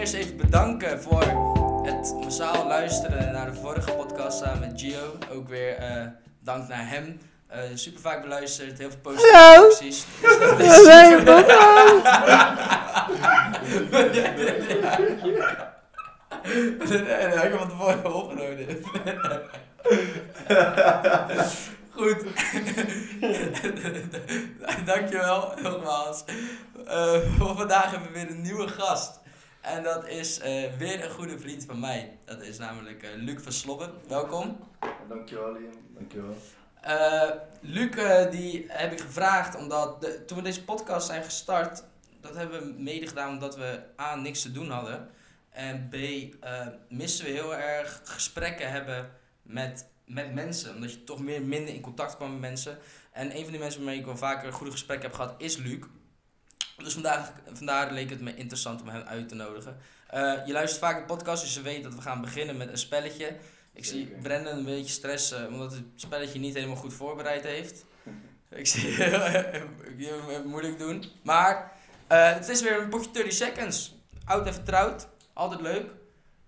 eerst even bedanken voor het massaal luisteren naar de vorige podcast samen met Gio. Ook weer eh, dank naar hem. Eh, super vaak beluisterd, heel veel positieve Hallo. reacties. Dus. Nee, nee, ik heb van tevoren opgenomen. Goed. Dankjewel, nogmaals. Eh, voor vandaag hebben we weer een nieuwe gast. En dat is eh, weer een goede vriend van mij. Dat is namelijk eh, Luc van Slobben. Welkom. Dankjewel Liam, dankjewel. Eh Luc, die heb ik gevraagd omdat de, toen we deze podcast zijn gestart, dat hebben we mede gedaan omdat we A, niks te doen hadden. En B, missen we heel erg gesprekken hebben met, met mensen. Omdat je toch meer minder in contact kwam met mensen. En een van die mensen waarmee ik wel vaker goede gesprekken heb gehad is Luc. Dus vandaag, vandaar leek het me interessant om hem uit te nodigen. Eh, je luistert vaak de podcast, dus je weet dat we gaan beginnen met een spelletje. Ik zie. Brendan een beetje stressen omdat het spelletje niet helemaal goed voorbereid heeft. Ik zie je hem moeilijk doen. Maar eh, het is weer een potje 30 seconds. Oud en vertrouwd. Altijd leuk.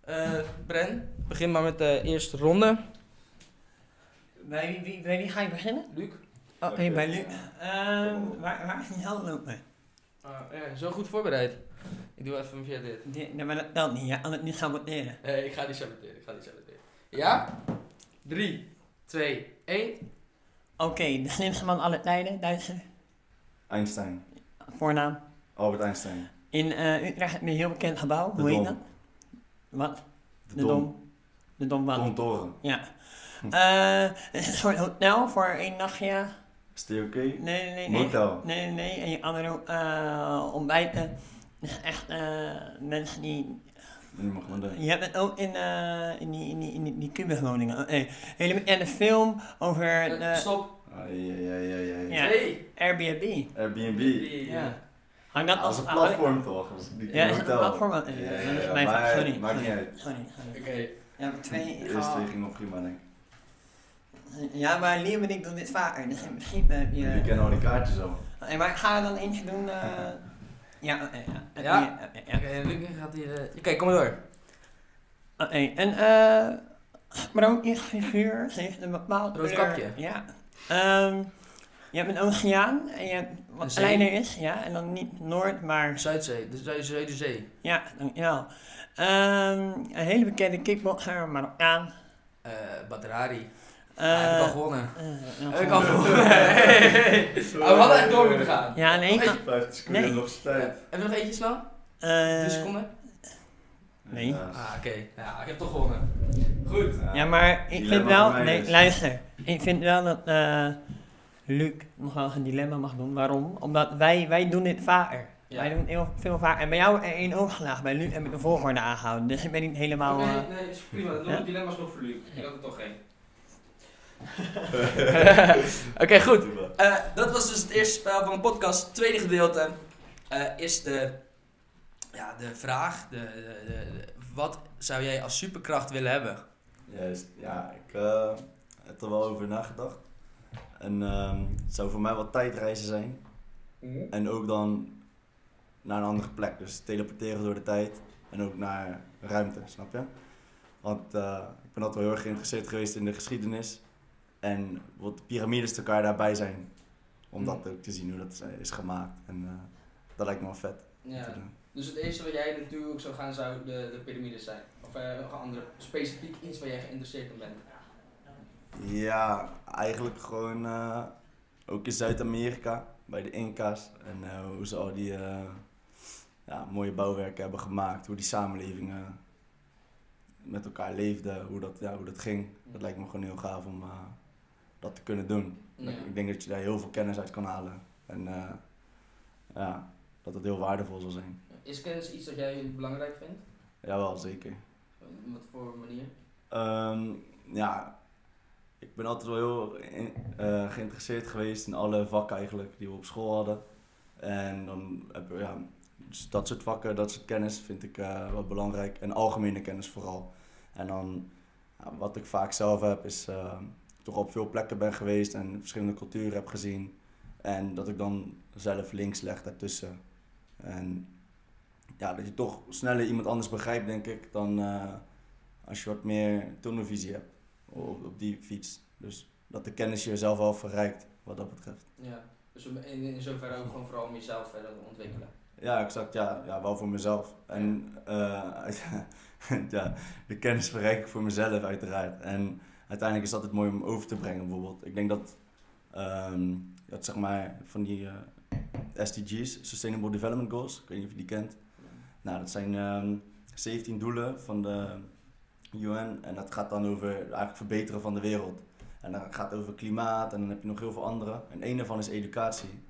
Eh Bren, begin maar met de eerste ronde. Bij wie, wie, bij wie ga je beginnen? Luc. Oh, Oké. hey, bij Luc. Ehm, waar, waar is die hel lopen? Ah, ja, zo goed voorbereid. Ik doe even via dit. Nee, maar dat telt niet, ja. Kan het niet saboteren. Nee, ik ga niet saboteren. Ik ga niet saboteren. Ja? 3, 2, 1. Oké, de slimste man aller tijden, Duitser. Einstein, Voornaam. Albert Einstein. In eh, Utrecht heb je een heel bekend gebouw. De Hoe heet Dom. dat? Wat? De, De Dom. De Dom wat? Dom Toren. Ja. Eh, het is een soort hotel voor één nachtje. Is die oké? Nee, nee, nee. nee. Motel. Nee, nee, nee. En je kan er ook eh, ontbijten. Echt eh, mensen die... Nu mag maar de... Je hebt het ook in, eh, in die, in die, in die, die kubuswoningen. Oh, nee. Hele bekende film over de Eh, Stop. Ah, ja, ja, ja, ja. ja. Ja. 2. Airbnb. Airbnb. Ja. Hang dat is als een platform toch? Ja, een is een platform? Ja, Eh, ja, dat is ja. Maakt niet uit. Sorry, sorry. Oké. Ja, twee. Twee ging nog prima, denk ik. Ja, maar Liam en ik doen dit vaker. Dus in principe heb Jullie je... kennen al die kaartjes al. Eh, Maar ik ga er dan eentje doen. eh ja, ja. Ja? ja. Oké, Luc gaat hier... eh, Oké, kom maar door. Oké, en eh sprookjesfiguur heeft een bepaald Rood kapje. Ja. Ehm, je hebt een oceaan en je hebt wat kleiner is, ja, en dan niet Noord, maar Zuidzee, de Zuid- Zuiderzee. ja, dankjewel. Ehm een hele bekende kickboxer, Marokkaan. Eh Badrari. Eh, ja, heb ik al gewonnen. eh, Heb ik al gewonnen. Hey. We hadden echt door moeten gaan. Ja, nee, Nog kan- eentje? 50 seconden Nee. nog tijd. Hebben we nog eentje snel? eh, Drie seconden? Nee. Ja. Ah, oké. Ja, ik heb toch gewonnen. Goed. Ja, maar ik vind wel, nee, luister. Ik vind wel dat eh Luc nog wel een dilemma mag doen. Waarom? Omdat wij, wij doen dit vaker. Ja. Wij doen het heel veel vaker. En bij jou er één overgelagen. Bij Luc heb ik de volgorde aangehouden. Dus ik ben niet helemaal... Eh, nee, is prima. Nog Ja? een dilemma's nog voor Luc. Ik had er toch geen. Oké, goed. Eh, dat was dus het eerste spel van de podcast. Het tweede gedeelte eh, is de, ja, de vraag: de, de, de- de- wat zou jij als superkracht willen hebben? Juist, ja, ik eh, heb er wel over nagedacht. En ehm, het zou voor mij wel tijdreizen zijn. En ook dan naar een andere plek. Dus teleporteren door de tijd. En ook naar ruimte, snap je? Want eh, ik ben altijd wel heel erg geïnteresseerd geweest in de geschiedenis. En wat de piramides elkaar daarbij zijn. Om dat ook te zien hoe dat is gemaakt. En eh, dat lijkt me wel vet. Ja. Dus het eerste wat jij natuurlijk zou gaan, zou de, de piramides zijn. Of eh, nog een andere, specifiek iets waar jij geïnteresseerd in bent. Ja, eigenlijk gewoon eh, ook in Zuid-Amerika bij de Inca's en eh, hoe ze al die eh, ja, mooie bouwwerken hebben gemaakt, hoe die samenlevingen met elkaar leefden, hoe dat, ja, hoe dat ging. Dat lijkt me gewoon heel gaaf om eh, dat te kunnen doen. Ja. Ik denk dat je daar heel veel kennis uit kan halen en eh, ja, dat het heel waardevol zal zijn. Is kennis iets dat jij belangrijk vindt? Jawel, zeker. Op wat voor manier? Ehm, ja, ik ben altijd wel heel in- eh, geïnteresseerd geweest in alle vakken eigenlijk die we op school hadden. En dan heb ja, dus dat soort vakken, dat soort kennis vind ik eh, wel belangrijk. En algemene kennis vooral. En dan, ja, wat ik vaak zelf heb, is eh, toch op veel plekken ben geweest en verschillende culturen heb gezien. En dat ik dan zelf links leg daartussen. En ja, dat je toch sneller iemand anders begrijpt, denk ik, dan eh, als je wat meer tunnelvisie hebt op, op die fiets. Dus dat de kennis jezelf wel verrijkt, wat dat betreft. Ja, dus in, in zoverre ook gewoon vooral om jezelf verder te ontwikkelen. Ja, exact. Ja, ja wel voor mezelf. En eh, ja, de kennis verrijk ik voor mezelf uiteraard. En uiteindelijk is dat het mooi om over te brengen bijvoorbeeld. Ik denk dat, ehm, dat zeg maar van die eh, SDG's, Sustainable Development Goals, ik weet niet of je die kent. Nou, dat zijn um, 17 doelen van de UN en dat gaat dan over eigenlijk verbeteren van de wereld. En dan gaat het over klimaat en dan heb je nog heel veel andere. En een daarvan is educatie.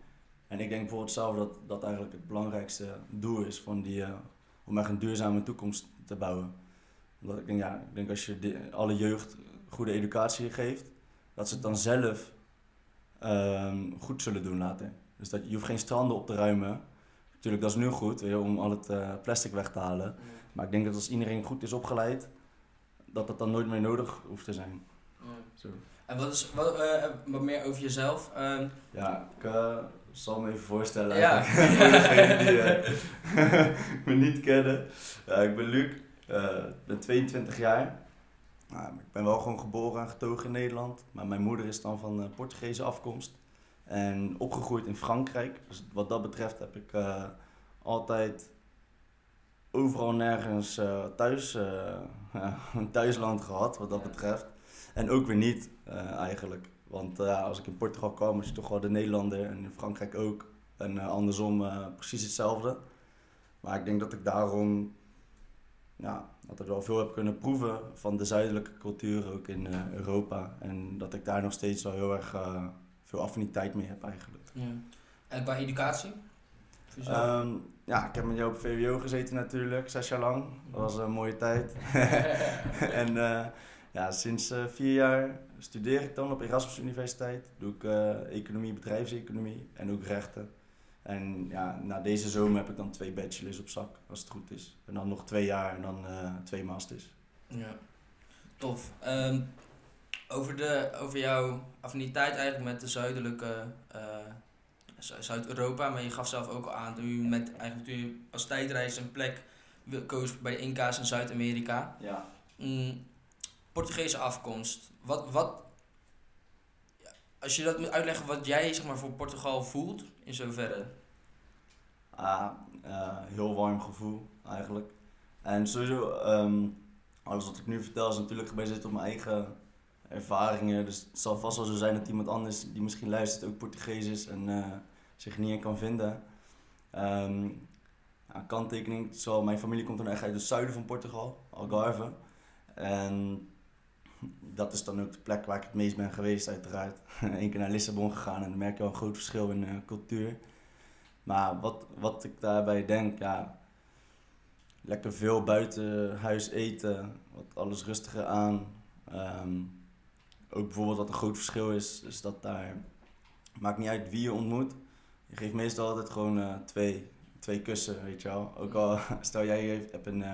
En ik denk bijvoorbeeld zelf dat dat eigenlijk het belangrijkste doel is van die, uh, om echt een duurzame toekomst te bouwen. Omdat ik denk, ja, ik denk als je alle jeugd goede educatie geeft, dat ze het dan zelf um, goed zullen doen later. Dus dat, je hoeft geen stranden op te ruimen. Natuurlijk, dat is nu goed om al het uh, plastic weg te halen. Maar ik denk dat als iedereen goed is opgeleid, dat dat dan nooit meer nodig hoeft te zijn. Zo. En wat is wat, uh, wat meer over jezelf? Um, ja, ik uh, zal me even voorstellen. Ja. Voor degenen die me niet kennen. ik ben Luc, ik ben 22 jaar. Nou, ik ben wel gewoon geboren en getogen in Nederland. Maar mijn moeder is dan van uh, Portugese afkomst. En opgegroeid in Frankrijk. Dus wat dat betreft heb ik uh, altijd overal nergens uh, thuis, een thuisland gehad, wat dat betreft. En ook weer niet, eigenlijk. Want als ik in Portugal kwam, was je toch wel de Nederlander. En in Frankrijk ook. En andersom precies hetzelfde. Maar ik denk dat ik daarom ja, altijd wel veel heb kunnen proeven van de zuidelijke cultuur ook in uh, Europa. En dat ik daar nog steeds wel heel erg uh, veel affiniteit mee heb eigenlijk. Ja. En qua educatie? Um, ja, ik heb met jou op VWO gezeten natuurlijk, zes jaar lang. Dat was een mooie tijd. en uh, ja, sinds vier jaar studeer ik dan op Erasmus Universiteit. Doe ik economie, bedrijfseconomie en ook rechten. En ja, na deze zomer heb ik dan twee bachelors op zak, als het goed is. En dan nog twee jaar en dan uh, twee masters. Ja, tof. Um, over, de, over jouw affiniteit eigenlijk met de zuidelijke uh, Zuid-Europa, maar je gaf zelf ook al aan dat u met eigenlijk toen je als tijdreis een plek koos bij de Inca's in Zuid-Amerika. Ja. Mm, Portugese afkomst. Wat, wat, als je dat moet uitleggen wat jij zeg maar, voor Portugal voelt, in zoverre? Ah, uh, heel warm gevoel eigenlijk. En sowieso, um, alles wat ik nu vertel is natuurlijk gebaseerd op mijn eigen ervaringen. Dus het zal vast wel zo zijn dat iemand anders die misschien luistert ook Portugees is en uh, zich niet in kan vinden. Um, ja, kanttekening, zo, mijn familie komt dan echt uit het zuiden van Portugal, Algarve. En dat is dan ook de plek waar ik het meest ben geweest, uiteraard. Eén keer naar Lissabon gegaan en dan merk je al een groot verschil in uh, cultuur. Maar wat, wat ik daarbij denk, ja, lekker veel buiten huis eten, wat alles rustiger aan. Um, ook bijvoorbeeld wat een groot verschil is, is dat daar, maakt niet uit wie je ontmoet. Je geeft meestal altijd gewoon uh, twee, twee kussen, weet je wel. Ook al, stel jij hebt een...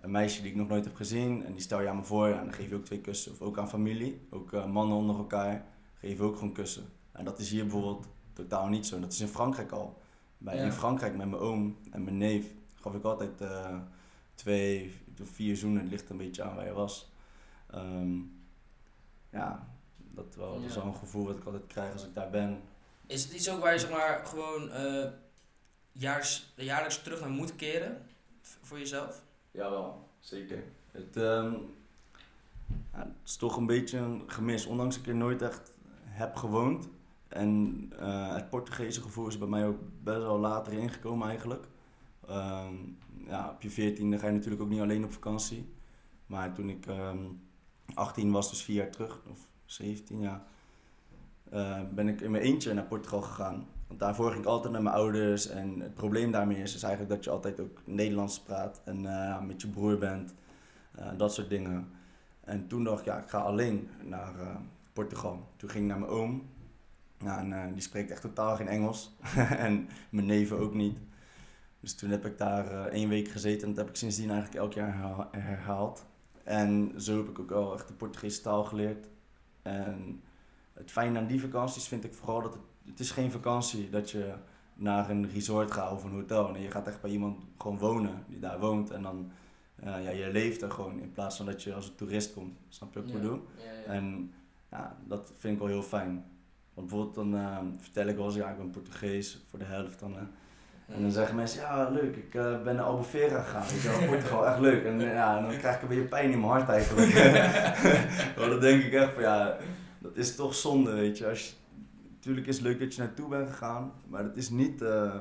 Een meisje die ik nog nooit heb gezien en die stel je aan me voor en dan geef je ook twee kussen. Of ook aan familie, ook uh, mannen onder elkaar, geef je ook gewoon kussen. En dat is hier bijvoorbeeld totaal niet zo. En dat is in Frankrijk al. Bij, In Frankrijk met mijn oom en mijn neef gaf ik altijd uh, twee of vier zoenen. Het ligt een beetje aan waar je was. Um, ja, dat, wel, ja. dat is wel een gevoel wat ik altijd krijg als ik daar ben. Is het iets ook waar je zeg maar gewoon uh, jaars, jaarlijks terug naar moet keren voor jezelf? Jawel, zeker. Het, ja, het is toch een beetje een gemis, ondanks ik er nooit echt heb gewoond. En uh, het Portugese gevoel is bij mij ook best wel later ingekomen eigenlijk. Um, ja, op je veertiende ga je natuurlijk ook niet alleen op vakantie. Maar toen ik um, 18 was, dus vier jaar terug, of 17 jaar, uh, ben ik in mijn eentje naar Portugal gegaan. Want daarvoor ging ik altijd met mijn ouders. En het probleem daarmee is, is eigenlijk dat je altijd ook Nederlands praat en uh, met je broer bent. Uh, dat soort dingen. En toen dacht ik, ja, ik ga alleen naar uh, Portugal. Toen ging ik naar mijn oom. Nou, en die spreekt echt totaal geen Engels. en mijn neven ook niet. Dus toen heb ik daar één week gezeten en dat heb ik sindsdien eigenlijk elk jaar herhaald. En zo heb ik ook wel echt de Portugese taal geleerd. En het fijne aan die vakanties vind ik vooral dat het het is geen vakantie dat je naar een resort ga of een hotel. Nee, je gaat echt bij iemand gewoon wonen die daar woont en dan eh, ja, je leeft er gewoon in plaats van dat je als een toerist komt. Snap je wat ik Ja. bedoel? Ja, ja. En ja, dat vind ik wel heel fijn. Want bijvoorbeeld dan eh, vertel ik wel eens, ja ik ben Portugees voor de helft dan. En dan zeggen mensen, ja leuk, ik eh, ben naar Albufeira gegaan, weet je wel, Portugal, echt leuk. En, ja, dan krijg ik een beetje pijn in mijn hart eigenlijk. maar dan denk ik echt van ja, dat is toch zonde, weet je. Als je natuurlijk is het leuk dat je naartoe bent gegaan, maar het is niet eh,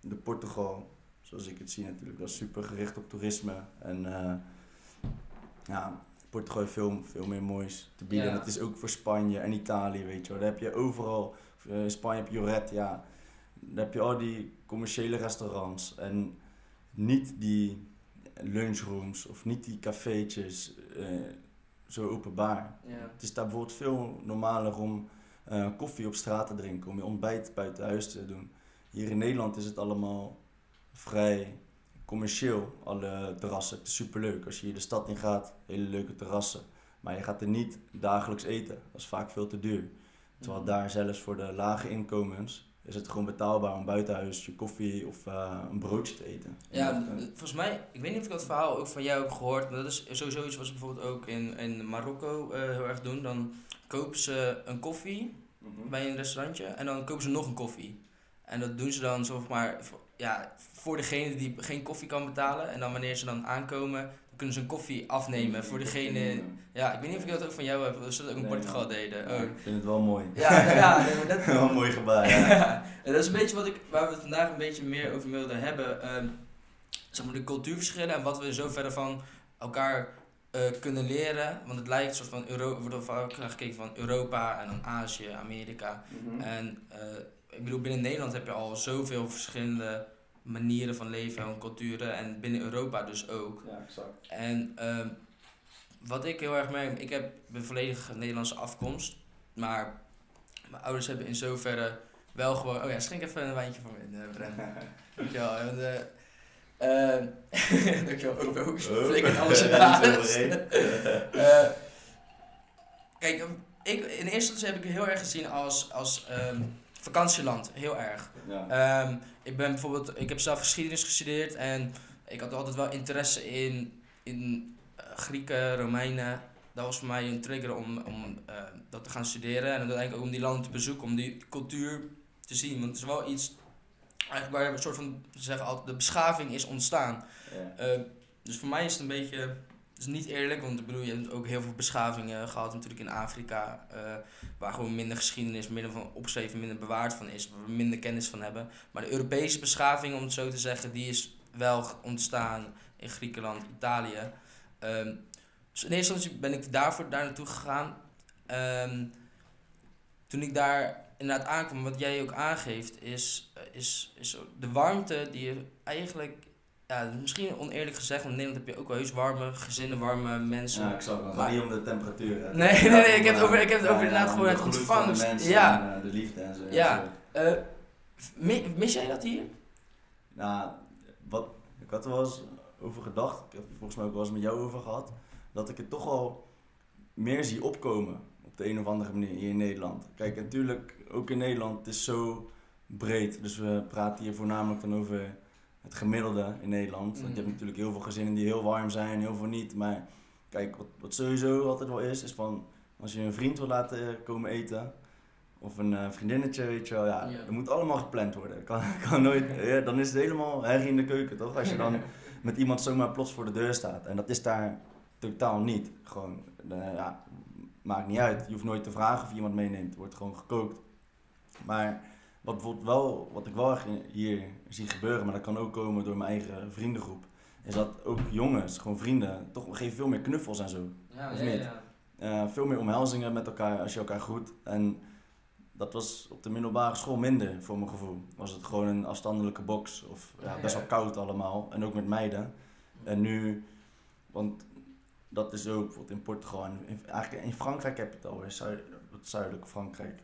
de Portugal zoals ik het zie natuurlijk. Dat is super gericht op toerisme. En eh, ja, Portugal heeft veel, veel meer moois te bieden. Ja. En dat is ook voor Spanje en Italië, weet je wel. Daar heb je overal, eh, in Spanje heb je Joret, ja. Daar heb je al die commerciële restaurants. En niet die lunchrooms of niet die cafeetjes eh, zo openbaar. Ja. Het is daar bijvoorbeeld veel normaler om eh, koffie op straat te drinken, om je ontbijt buiten huis te doen. Hier in Nederland is het allemaal vrij commercieel, alle terrassen. Het is superleuk. Als je hier de stad in gaat, hele leuke terrassen. Maar je gaat er niet dagelijks eten. Dat is vaak veel te duur. Terwijl Mhm. daar zelfs voor de lage inkomens is het gewoon betaalbaar om buiten huis je koffie of eh, een broodje te eten. Ja, En- volgens mij, ik weet niet of ik dat verhaal ook van jou heb gehoord, maar dat is sowieso iets wat ze bijvoorbeeld ook in, in Marokko eh, heel erg doen. Dan kopen ze een koffie Mhm. bij een restaurantje en dan kopen ze nog een koffie. En dat doen ze dan zeg maar, voor- ja, voor degene die geen koffie kan betalen. En dan wanneer ze dan aankomen, kunnen ze een koffie afnemen voor degene... Ja, ik weet niet of ik dat ook van jou heb, of ze dat ook in Nee, Portugal man. deden. Oh. ik vind het wel mooi. Ja, nou ja, dat, wel een mooi gebaar, ja. dat is een beetje wat ik, waar we het vandaag een beetje meer over wilden hebben. Ehm, zeg maar de cultuurverschillen en wat we in zoverre van elkaar eh, kunnen leren. Want het lijkt soort van Euro, wordt vaak gekeken van Europa en dan Azië, Amerika. Mhm. En eh, ik bedoel, binnen Nederland heb je al zoveel verschillende manieren van leven en culturen. En binnen Europa dus ook. Ja, exact. En ehm, wat ik heel erg merk, ik heb een volledig Nederlandse afkomst, maar mijn ouders hebben in zoverre wel gewoon. Oh ja, schenk even een wijntje voor me in, eh, Bren. Dankjewel. En, eh, ehm, dankjewel, ook ook. Flikkert alles in de. Eh, Kijk, ik, in eerste instantie heb ik heel erg gezien als, als ehm, vakantieland. Heel erg. Ja. Ehm, ik ben bijvoorbeeld, ik heb zelf geschiedenis gestudeerd en ik had altijd wel interesse in, in eh, Grieken, Romeinen. Dat was voor mij een trigger om, om eh, dat te gaan studeren en uiteindelijk ook om die landen te bezoeken, om die cultuur te zien. Want het is wel iets, eigenlijk waar een soort van, ze zeggen altijd, de beschaving is ontstaan. Ja. Eh, dus voor mij is het een beetje, is niet eerlijk, want ik bedoel, je hebt ook heel veel beschavingen gehad natuurlijk in Afrika, eh, waar gewoon minder geschiedenis, minder van opgeschreven, minder bewaard van is, waar we minder kennis van hebben. Maar de Europese beschaving, om het zo te zeggen, die is wel ontstaan in Griekenland, Italië. Ehm, dus in eerste ben ik daarvoor daar naartoe gegaan. Ehm, toen ik daar inderdaad aankwam, wat jij ook aangeeft, is, eh, is, is de warmte die je eigenlijk ja, misschien oneerlijk gezegd, want in Nederland heb je ook wel heus warme gezinnen, warme mensen. Ja, ik zag het. Maar- niet om de temperatuur. hè. Nee, nee, nee, ik heb het over- ik heb het over inderdaad gewoon het ontvangst. De mensen Ja. en, eh, de liefde en zo. Ja. zo. Eh, mi- mis jij dat hier? Nou, wat, ik had er wel eens over gedacht, ik heb het volgens mij ook wel eens met jou over gehad, dat ik het toch al meer zie opkomen op de een of andere manier hier in Nederland. Kijk, natuurlijk, ook in Nederland, het is zo breed, dus we praten hier voornamelijk dan over het gemiddelde in Nederland. Want je hebt Mhm. natuurlijk heel veel gezinnen die heel warm zijn, heel veel niet, maar kijk, wat, wat sowieso altijd wel is, is van, als je een vriend wil laten komen eten, of een eh, vriendinnetje, weet je wel, ja, Ja. dat moet allemaal gepland worden. Kan, kan nooit, ja, dan is het helemaal herrie in de keuken, toch? Als je dan met iemand zomaar plots voor de deur staat. En dat is daar totaal niet. Gewoon, eh, ja, maakt niet uit. Je hoeft nooit te vragen of iemand meeneemt. Er wordt gewoon gekookt. Maar wat, bijvoorbeeld wel, wat ik wel echt hier zie gebeuren, maar dat kan ook komen door mijn eigen vriendengroep, is dat ook jongens, gewoon vrienden, toch geven veel meer knuffels en zo. Ja, Of niet? Eh, veel meer omhelzingen met elkaar als je elkaar groet. En dat was op de middelbare school minder voor mijn gevoel. Was het gewoon een afstandelijke box of ja, best wel koud allemaal. En ook met meiden. En nu, want dat is ook bijvoorbeeld in Portugal en in, eigenlijk in Frankrijk heb je het al, in zuid, het zuidelijke Frankrijk.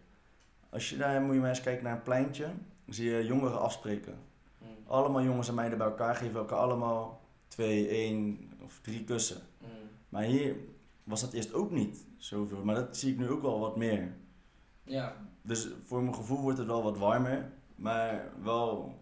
Als je daar moet je maar eens kijken naar een pleintje, dan zie je jongeren afspreken. Mm, Allemaal jongens en meiden bij elkaar geven elkaar allemaal twee, één of drie kussen. mm. Maar hier was dat eerst ook niet zoveel. Maar dat zie ik nu ook wel wat meer. Ja. Dus voor mijn gevoel wordt het wel wat warmer. maar wel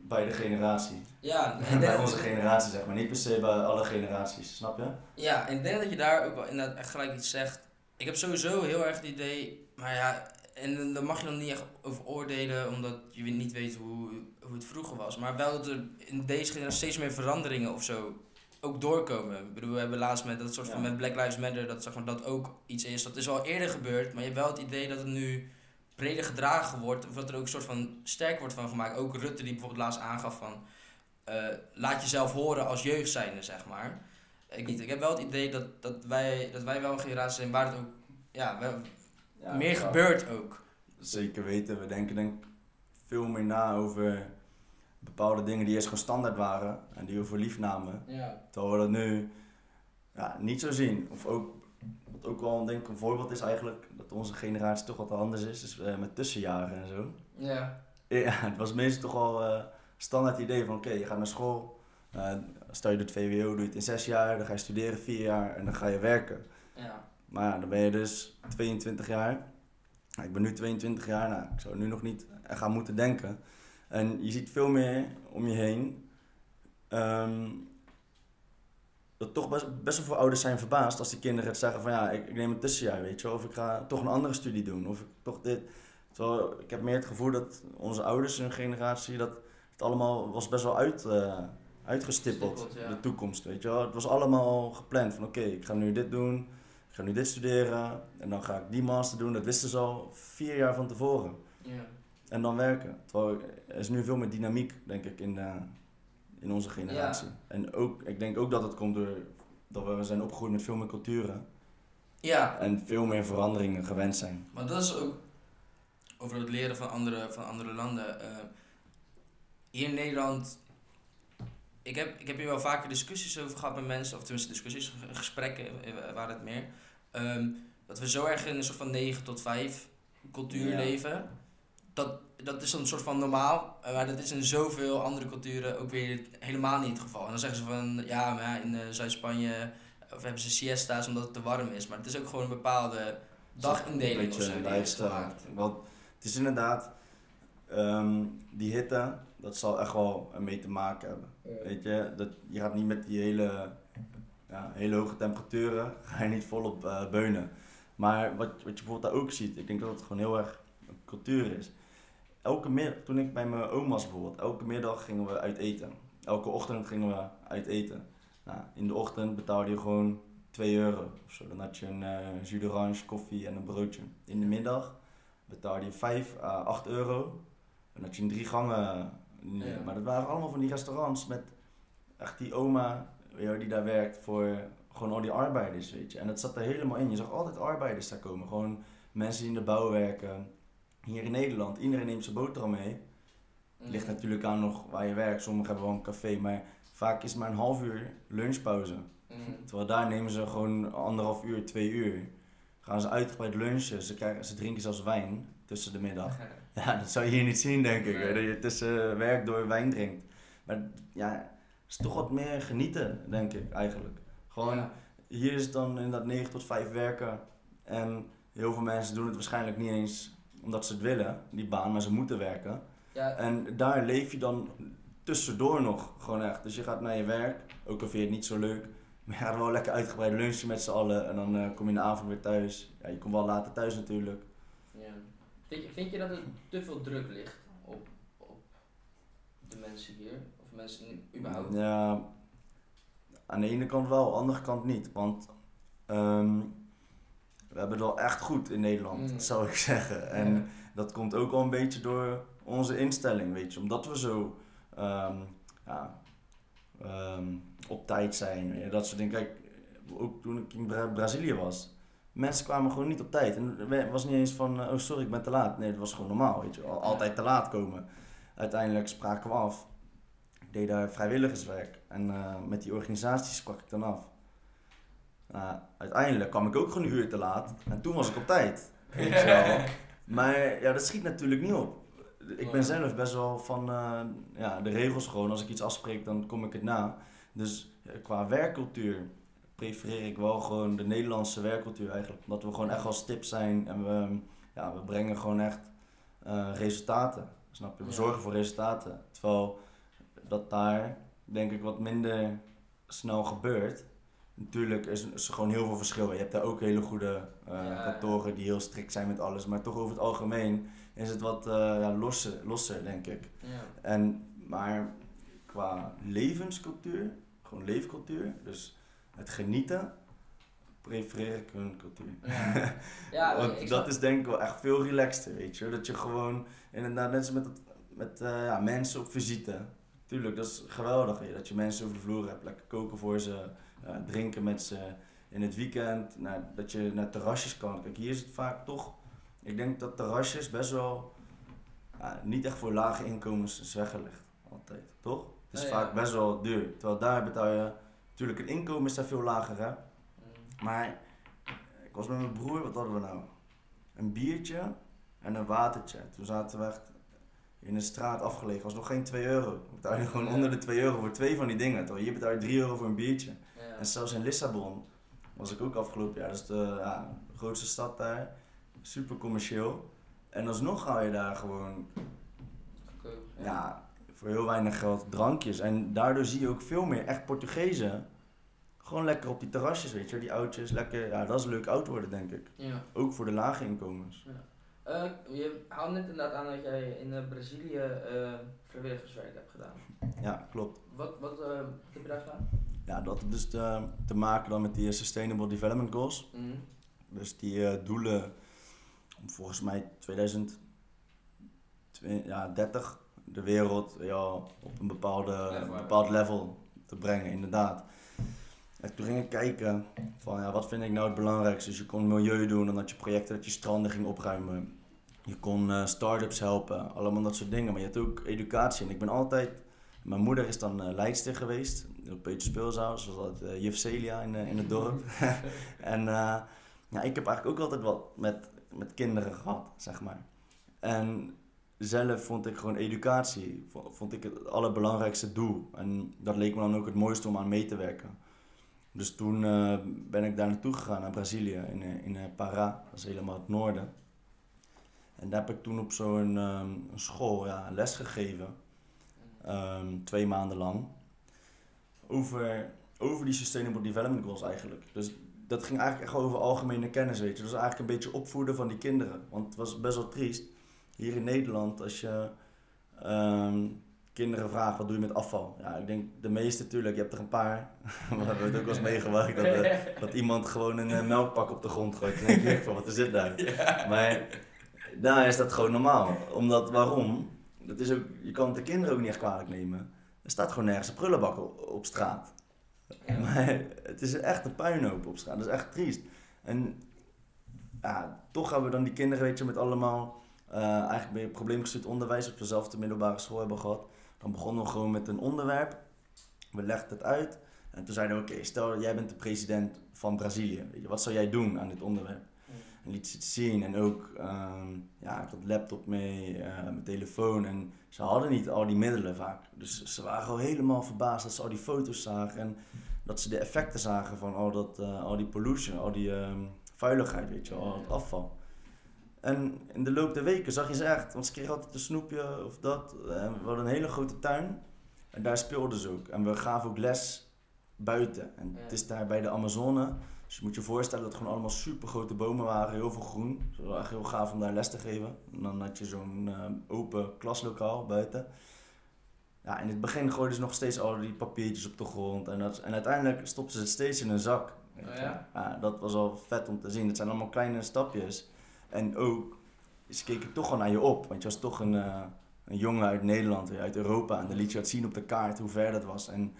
bij de generatie. Ja, en bij onze generatie zeg maar, niet per se bij alle generaties, snap je? Ja, en ik denk dat je daar ook wel inderdaad echt gelijk iets zegt. Ik heb sowieso heel erg het idee, maar ja, en daar mag je dan niet echt over oordelen, omdat je niet weet hoe, hoe het vroeger was. Maar wel dat er in deze generatie steeds meer veranderingen of zo ook doorkomen. Ik bedoel, we hebben laatst met dat soort van Ja. met Black Lives Matter, dat zeg maar dat ook iets is. Dat is al eerder gebeurd, maar je hebt wel het idee dat het nu breder gedragen wordt, of dat er ook een soort van sterk wordt van gemaakt. Ook Rutte die bijvoorbeeld laatst aangaf van, eh, laat jezelf horen als jeugd zijnde, zeg maar. Ik niet. Ik heb wel het idee dat, dat, wij, dat wij wel een generatie zijn waar het ook ja, Ja, meer ja. gebeurt ook. Zeker weten. We denken denk veel meer na over bepaalde dingen die eerst gewoon standaard waren en die we voor lief namen. Ja. Terwijl we dat nu ja, niet zo zien. Of ook, wat ook wel denk ik een voorbeeld is eigenlijk, dat onze generatie toch wat anders is, is eh, met tussenjaren en zo. Ja. Ja, het was meestal toch al eh standaard idee van oké, je gaat naar school, eh, stel je doet VWO, doe je het in zes jaar, dan ga je studeren vier jaar en dan ga je werken. Ja. Maar ja, dan ben je dus 22 jaar. Ik ben nu 22 jaar, nou, ik zou nu nog niet gaan moeten denken. En je ziet veel meer om je heen. ehm, dat toch best, best wel veel ouders zijn verbaasd als die kinderen het zeggen van ja, ik, ik neem een tussenjaar, weet je wel. Of ik ga toch een andere studie doen. Of ik toch dit. Terwijl ik heb meer het gevoel dat onze ouders, hun generatie, dat het allemaal was best wel uit, eh, uitgestippeld. Stippeld, ja. De toekomst, weet je wel. Het was allemaal gepland van oké, ik ga nu dit doen. Ik ga nu dit studeren en dan ga ik die master doen. Dat wisten ze al vier jaar van tevoren. Ja. En dan werken. Terwijl er is nu veel meer dynamiek, denk ik, in, de, in onze generatie. En ook, ik denk ook dat het komt door dat we zijn opgegroeid met veel meer culturen. Ja, En veel meer veranderingen gewend zijn. maar dat is ook over het leren van andere, van andere landen. eh, hier in Nederland, ik heb, ik heb hier wel vaker discussies over gehad met mensen, of tenminste discussies, ge- gesprekken eh, waren het meer. Ehm, dat we zo erg in een soort van 9 tot 5 cultuur Ja. leven. Dat, dat is dan een soort van normaal, eh, maar dat is in zoveel andere culturen ook weer helemaal niet het geval. En dan zeggen ze van, ja, maar ja, in eh, Zuid-Spanje of hebben ze siesta's omdat het te warm is. Maar het is ook gewoon een bepaalde dagindeling of Beetje zo. gemaakt. Want het is inderdaad, ehm, die hitte, dat zal echt wel ermee te maken hebben. Weet je, dat, je gaat niet met die hele, ja, hele hoge temperaturen, ga je niet volop eh beunen. Maar wat, wat je bijvoorbeeld daar ook ziet, ik denk dat het gewoon heel erg een cultuur is. Elke middag, toen ik bij mijn oom was bijvoorbeeld, elke middag gingen we uit eten. Elke ochtend gingen we uit eten. Nou, in de ochtend betaalde je gewoon 2 euro of zo. Dan had je een eh jus d'orange, koffie en een broodje. In de middag betaalde je 5 à 8 euro. En had je een drie gangen. nee, Ja. Maar dat waren allemaal van die restaurants met echt die oma die daar werkt voor gewoon al die arbeiders, weet je. En dat zat er helemaal in. Je zag altijd arbeiders daar komen. Gewoon mensen die in de bouw werken. Hier in Nederland, iedereen neemt zijn boterham mee. Het ligt natuurlijk aan nog waar je werkt. Sommigen hebben wel een café, maar vaak is het maar een half uur lunchpauze. Mhm. Terwijl daar nemen ze gewoon anderhalf uur, twee uur. Gaan ze uitgebreid lunchen. Ze, krijgen, ze drinken zelfs wijn tussen de middag. Ja, dat zou je hier niet zien, denk ik. Nee. Dat je tussen werk door wijn drinkt. Maar ja, is toch wat meer genieten, denk ik eigenlijk. Gewoon, Ja. hier is het dan inderdaad 9 tot 5 werken. En heel veel mensen doen het waarschijnlijk niet eens omdat ze het willen, die baan, maar ze moeten werken. Ja, En daar leef je dan tussendoor nog gewoon echt. Dus je gaat naar je werk, ook al vind je het niet zo leuk. Maar je gaat wel lekker uitgebreid lunchen met z'n allen. En dan eh, kom je in de avond weer thuis. Ja, je komt wel later thuis natuurlijk. ja. Vind, je, vind je dat er te veel druk ligt op, op de mensen hier? Mensen überhaupt? Ja, aan de ene kant wel, aan de andere kant niet. Want ehm, we hebben het wel echt goed in Nederland, Mm. zou ik zeggen. En Ja. dat komt ook wel een beetje door onze instelling, weet je. Omdat we zo ehm, ja, ehm, op tijd zijn, je, dat soort dingen. Kijk, ook toen ik in Bra- Brazilië was, mensen kwamen gewoon niet op tijd. En het was niet eens van, eh, oh sorry, ik ben te laat. Nee, dat was gewoon normaal, weet je. Al- Altijd te laat komen. Uiteindelijk spraken we af. Deed daar vrijwilligerswerk. En eh, met die organisatie sprak ik dan af. Nou, uiteindelijk kwam ik ook gewoon een uur te laat. En toen was ik op tijd. Weet je wel. Maar ja, dat schiet natuurlijk niet op. Ik ben zelf best wel van eh, ja, de regels gewoon. Als ik iets afspreek, dan kom ik het na. Dus qua werkcultuur prefereer ik wel gewoon de Nederlandse werkcultuur eigenlijk. Omdat we gewoon echt wel stip zijn en we, ja, we brengen gewoon echt eh, resultaten. Snap je? We zorgen voor resultaten. Terwijl dat daar, denk ik, wat minder snel gebeurt. Natuurlijk is, is er gewoon heel veel verschil. Je hebt daar ook hele goede eh, Ja. kantoren die heel strikt zijn met alles. Maar toch over het algemeen is het wat eh, ja, losser, losser, denk ik. Ja. En, maar qua levenscultuur, gewoon leefcultuur, dus het genieten, prefereer ik hun cultuur. Ja. Ja, Want ik dat snap- is denk ik wel echt veel relaxter, weet je. Dat je gewoon, inderdaad, net als met, het- met eh, ja, mensen op visite. Tuurlijk, dat is geweldig, dat je mensen over de vloer hebt. Lekker koken voor ze, eh, drinken met ze. In het weekend, nou, dat je naar terrasjes kan. Kijk, hier is het vaak toch, ik denk dat terrasjes best wel, ja, niet echt voor lage inkomens is weggelegd. Altijd, toch? Het is ja. vaak best wel duur. Terwijl daar betaal je, natuurlijk, het inkomen is daar veel lager, hè. Mm. Maar ik was met mijn broer, wat hadden we nou? Een biertje en een watertje. Toen zaten we echt in een straat afgelegen. was nog geen 2 euro. We betaalden gewoon Ja. onder de 2 euro voor twee van die dingen. Terwijl hier betaal je 3 euro voor een biertje. Ja. En zelfs in Lissabon was ik ook afgelopen jaar. Dat is de ja, grootste stad daar. Super commercieel. En alsnog ga je daar gewoon ja, voor heel weinig geld drankjes. En daardoor zie je ook veel meer echt Portugezen. Gewoon lekker op die terrasjes, weet je, die oudjes. Lekker, ja, dat is leuk oud worden, denk ik. Ja. Ook voor de lage inkomens. Eh, je haalt net inderdaad aan dat jij in eh, Brazilië eh, vrijwilligerswerk hebt gedaan. Ja, klopt. Wat, wat, heb je daar gedaan? Ja, dat heeft dus te, te maken dan met die Sustainable Development Goals. Mm. Dus die doelen om volgens mij 2030 de wereld ja, op een bepaalde, Level. bepaald level te brengen, inderdaad. En toen ging ik kijken van ja, wat vind ik nou het belangrijkste. Dus je kon milieu doen, dan had je projecten dat je stranden ging opruimen. Je kon eh start-ups helpen, allemaal dat soort dingen. Maar je had ook educatie. En ik ben altijd, mijn moeder is dan eh leidster geweest op Peter Speelzaal, zoals dat eh, juf Celia in, eh, in het dorp. en ja, ik heb eigenlijk ook altijd wat met, met kinderen gehad, zeg maar. En zelf vond ik gewoon educatie, vo- vond ik het allerbelangrijkste doel. En dat leek me dan ook het mooiste om aan mee te werken. Dus toen ben ik daar naartoe gegaan, naar Brazilië, in, in Pará, dat is helemaal het noorden. En daar heb ik toen op zo'n ehm, een school ja, les gegeven, ehm, twee maanden lang, over, over die Sustainable Development Goals eigenlijk. Dus dat ging eigenlijk echt over algemene kennis, weet je. Dat was eigenlijk een beetje opvoeden van die kinderen. Want het was best wel triest. Hier in Nederland, als je ehm, kinderen vraagt, wat doe je met afval? Ja, ik denk de meeste natuurlijk, je hebt er een paar. We hebben het ook wel eens meegemaakt dat, eh, dat iemand gewoon een eh, melkpak op de grond gooit. Dan denk je, van, wat is dit nou? Maar daar is dat gewoon normaal. Omdat, waarom? Dat is ook, je kan het de kinderen ook niet echt kwalijk nemen. Er staat gewoon nergens een prullenbak op, op straat. Ja. Maar het is echt een puinhoop op straat. Dat is echt triest. En ja, toch hebben we dan die kinderen, weet je, met allemaal eh, eigenlijk probleemgestuurd onderwijs, wat we zelf op de middelbare school hebben gehad. Dan begonnen we gewoon met een onderwerp. We legden het uit. En toen zeiden we, oké, stel jij bent de president van Brazilië. Weet je, wat zou jij doen aan dit onderwerp? En liet ze het zien. En ook, ehm, ja, ik had laptop mee, eh, mijn telefoon. En ze hadden niet al die middelen vaak. Dus ze waren gewoon helemaal verbaasd dat ze al die foto's zagen. En dat ze de effecten zagen van al, dat, al die pollution, al die ehm, vuiligheid, weet je al het afval. En in de loop der weken zag je ze echt, want ze kregen altijd een snoepje of dat. En we hadden een hele grote tuin. En daar speelden ze ook. En we gaven ook les buiten. En het is daar bij de Amazone. Dus je moet je voorstellen dat het gewoon allemaal super grote bomen waren, heel veel groen. Het was echt heel gaaf om daar les te geven. En dan had je zo'n eh, open klaslokaal buiten. Ja, in het begin gooiden ze nog steeds al die papiertjes op de grond. En, dat, en uiteindelijk stopten ze het steeds in een zak. Oh ja? dat was al vet om te zien. Het zijn allemaal kleine stapjes. En ook, ze keken toch wel naar je op. Want je was toch een, eh, een jongen uit Nederland, uit Europa. En dan liet je het zien op de kaart hoe ver dat was. En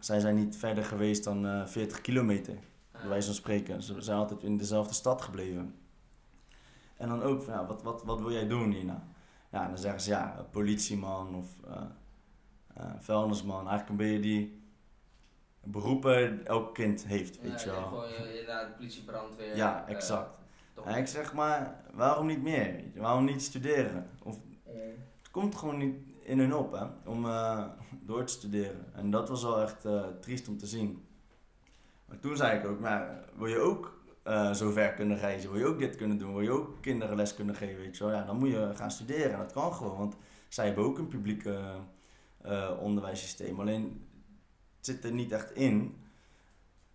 zij zijn niet verder geweest dan eh 40 kilometer wijze van spreken. Ze zijn altijd in dezelfde stad gebleven. En dan ook van, ja, wat, wat, wat wil jij doen hierna? Ja, dan zeggen ze, ja, politieman of eh eh, vuilnisman. Eigenlijk een beetje die beroepen elk kind heeft, weet je Ja, wel. Gewoon eh, inderdaad, politie, brandweer. Ja, exact. toch- En ik zeg maar, waarom niet meer? je? Waarom niet studeren? Of, het komt gewoon niet in hun op, hè, om door te studeren. En dat was wel echt triest om te zien. Maar toen zei ik ook, maar wil je ook eh, zo ver kunnen reizen? Wil je ook dit kunnen doen? Wil je ook kinderen les kunnen geven? Weet je wel? Ja, dan moet je gaan studeren. Dat kan gewoon, want zij hebben ook een publiek uh, onderwijssysteem. Alleen het zit er niet echt in.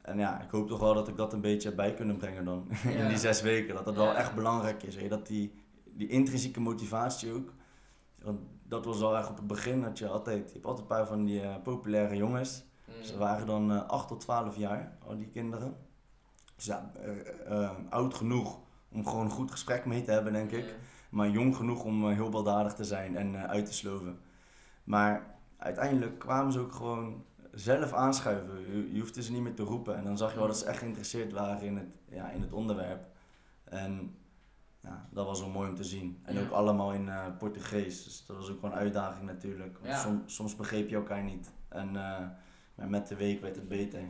En ja, ik hoop toch wel dat ik dat een beetje bij kunnen brengen dan in die zes weken. Dat dat wel echt belangrijk is. Weet? Dat die, die intrinsieke motivatie ook. Want dat was al echt op het begin dat je altijd, je hebt altijd een paar van die populaire jongens. Mm. Ze waren dan uh, 8 tot 12 jaar, al die kinderen. Dus ja, uh, oud genoeg om gewoon een goed gesprek mee te hebben, denk ik. Maar jong genoeg om heel baldadig te zijn en uit te sloven. Maar uiteindelijk kwamen ze ook gewoon zelf aanschuiven. Je, je hoefde ze niet meer te roepen. En dan zag je wel dat ze echt geïnteresseerd waren in het, ja, in het onderwerp. En ja, dat was wel mooi om te zien. En ook allemaal in uh, Portugees. Dus dat was ook wel een uitdaging natuurlijk. Ja. Soms, soms begreep je elkaar niet. En uh, met de week werd het beter.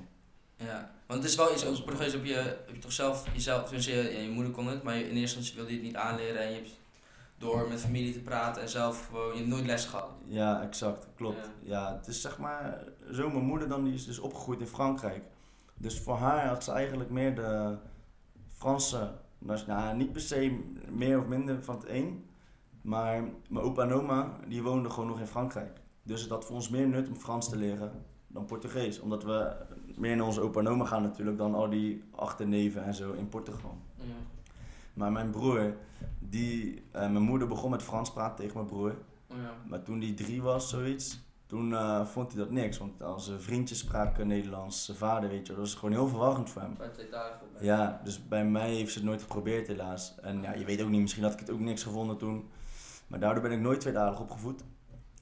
Ja, want het is wel iets, ook Portugees heb je, heb je toch zelf, jezelf, dus je, ja, je moeder kon het, maar in eerste instantie wilde je het niet aanleren en je hebt door met familie te praten en zelf gewoon, je hebt nooit les gehad. Ja, exact, klopt. Ja. het is zeg maar, zo mijn moeder dan, die is dus opgegroeid in Frankrijk. Dus voor haar had ze eigenlijk meer de Franse, nou niet per se meer of minder van het een. Maar mijn opa en oma, die woonden gewoon nog in Frankrijk. Dus het had voor ons meer nut om Frans te leren dan Portugees. Omdat we meer naar onze opa en oma gaan natuurlijk dan al die achterneven en zo in Portugal. Ja. Maar mijn broer, die, uh, mijn moeder begon met Frans praten tegen mijn broer. Oh ja. Maar toen die drie was, zoiets, toen uh, vond hij dat niks. Want als vriendjes spraken Nederlands, zijn vader, weet je, dat was gewoon heel verwarrend voor hem. Bij twee dagen. Ja, dus bij mij heeft ze het nooit geprobeerd helaas. En ja, je weet ook niet, misschien had ik het ook niks gevonden toen. Maar daardoor ben ik nooit tweetalig opgevoed.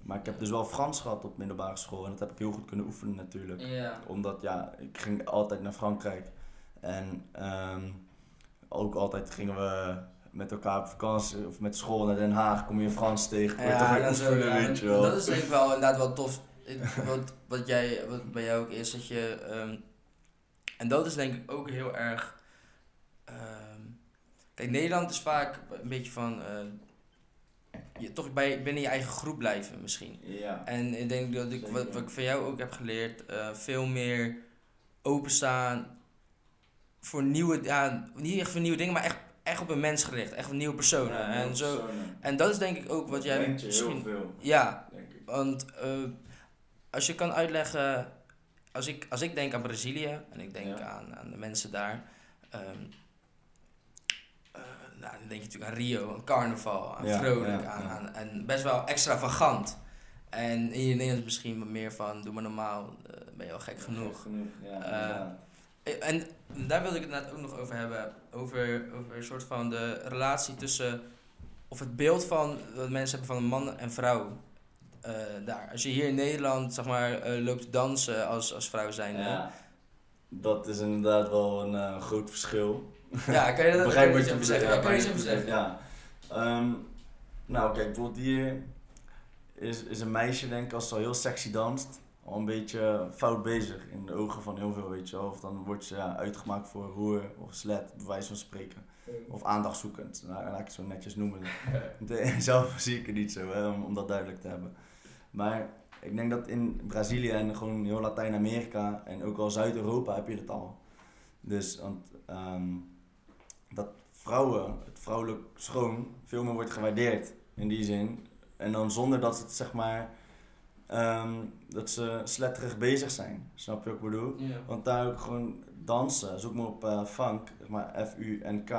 Maar ik heb dus wel Frans gehad op middelbare school en dat heb ik heel goed kunnen oefenen natuurlijk. Ja. Omdat ja, ik ging altijd naar Frankrijk. En um, ook altijd gingen we met elkaar op vakantie of met school naar Den Haag, kom je Frans tegen. Ja, dat, is weet je wel. dat is denk ik wel inderdaad wel tof. wat, wat, jij, wat bij jou ook is, dat je. Um, en dat is denk ik ook heel erg. Um, kijk, Nederland is vaak een beetje van. Uh, je, toch bij, binnen je eigen groep blijven misschien. Ja. En ik denk dat ik, wat, wat ik van jou ook heb geleerd, uh, veel meer openstaan voor nieuwe, ja, niet echt voor nieuwe dingen, maar echt, echt op een mens gericht. Echt op nieuwe personen. Ja, en, zo, en dat is denk ik ook wat jij misschien. Heel veel, ja, want uh, als je kan uitleggen. Als ik, als ik denk aan Brazilië en ik denk aan, aan de mensen daar. Um, uh, nou, dan denk je natuurlijk aan Rio, aan carnaval, aan vrolijk, aan, aan, en best wel extravagant. En in Nederland misschien wat meer van, doe maar normaal, uh, ben je al gek genoeg. genoeg ja, en daar wilde ik het net ook nog over hebben. Over, over een soort van de relatie tussen. Of het beeld van wat mensen hebben van een man en vrouw. Uh, daar. Als je hier in Nederland zeg maar, uh, loopt dansen als, als vrouw zijn. Ja, dat is inderdaad wel een uh, groot verschil. Ja, kan je dat begrijp wat je even zeggen? Ja, kan je even zeggen? Ja. Um, nou, kijk, bijvoorbeeld hier is, is een meisje, denk ik, als ze al heel sexy danst al een beetje fout bezig in de ogen van heel veel, weet je wel. Of dan word je ja, uitgemaakt voor roer of slet, bij wijze van spreken. Of aandachtzoekend, nou, laat ik het zo netjes noemen. Zelf zie ik het niet zo, hè, om, om dat duidelijk te hebben. Maar ik denk dat in Brazilië en gewoon heel Latijns-Amerika en ook al Zuid-Europa heb je het al. Dus want, um, dat vrouwen, het vrouwelijk schoon, veel meer wordt gewaardeerd in die zin. En dan zonder dat het zeg maar Um, dat ze sletterig bezig zijn. Snap je wat ik bedoel? Want daar ook gewoon dansen. Zoek maar op uh, funk, zeg maar F-U-N-K.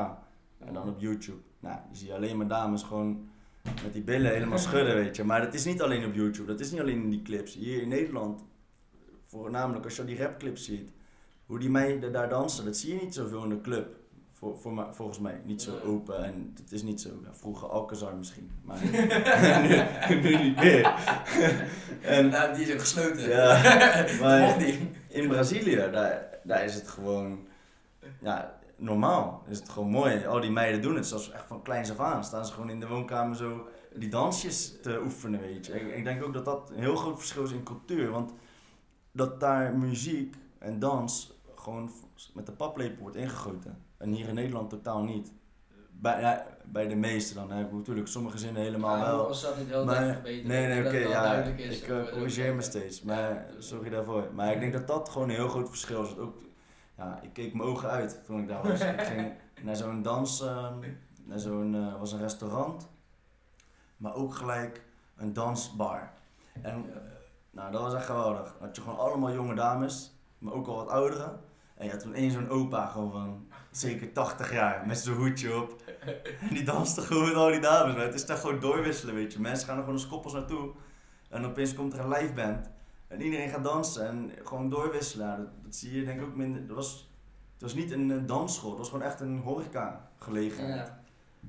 En dan op YouTube. Nou, je ziet alleen maar dames gewoon met die billen helemaal schudden, weet je. Maar dat is niet alleen op YouTube, dat is niet alleen in die clips. Hier in Nederland, voornamelijk als je die rapclips ziet, hoe die meiden daar dansen, dat zie je niet zoveel in de club. Voor, voor, volgens mij niet zo open en het is niet zo. Ja, vroeger Alcazar misschien, maar nu, nu, niet meer. en, nou, die is ook gesloten. Ja, maar in Brazilië, daar, daar is het gewoon ja, normaal. Is het gewoon mooi. Al die meiden doen het, zoals echt van kleins af aan. Staan ze gewoon in de woonkamer zo die dansjes te oefenen, weet je. Ik, ik denk ook dat dat een heel groot verschil is in cultuur. Want dat daar muziek en dans gewoon met de paplepel wordt ingegoten. En hier in Nederland totaal niet. Bij, ja, bij de meeste dan. Hè. Natuurlijk, sommige zinnen helemaal wel. Als dat niet heel maar, Nee, nee, oké, ja. ik uh, corrigeer me steeds. Maar sorry daarvoor. Maar ik denk dat dat gewoon een heel groot verschil is. ook ja, ik keek mijn ogen uit toen ik daar was. ik ging naar zo'n dans, ehm, naar zo'n, eh, was een restaurant, maar ook gelijk een dansbar. En eh, nou, dat was echt geweldig. Dan had je gewoon allemaal jonge dames, maar ook al wat ouderen. En je had toen één zo'n opa gewoon van zeker 80 jaar, met zijn hoedje op. En die danste gewoon met al die dames. Maar het is daar gewoon doorwisselen, weet je. Mensen gaan er gewoon als koppels naartoe. En opeens komt er een live band. En iedereen gaat dansen en gewoon doorwisselen. Dat, dat zie je denk ik ook minder. Dat was, het was niet een eh, dansschool, het was gewoon echt een horeca gelegenheid. Ja.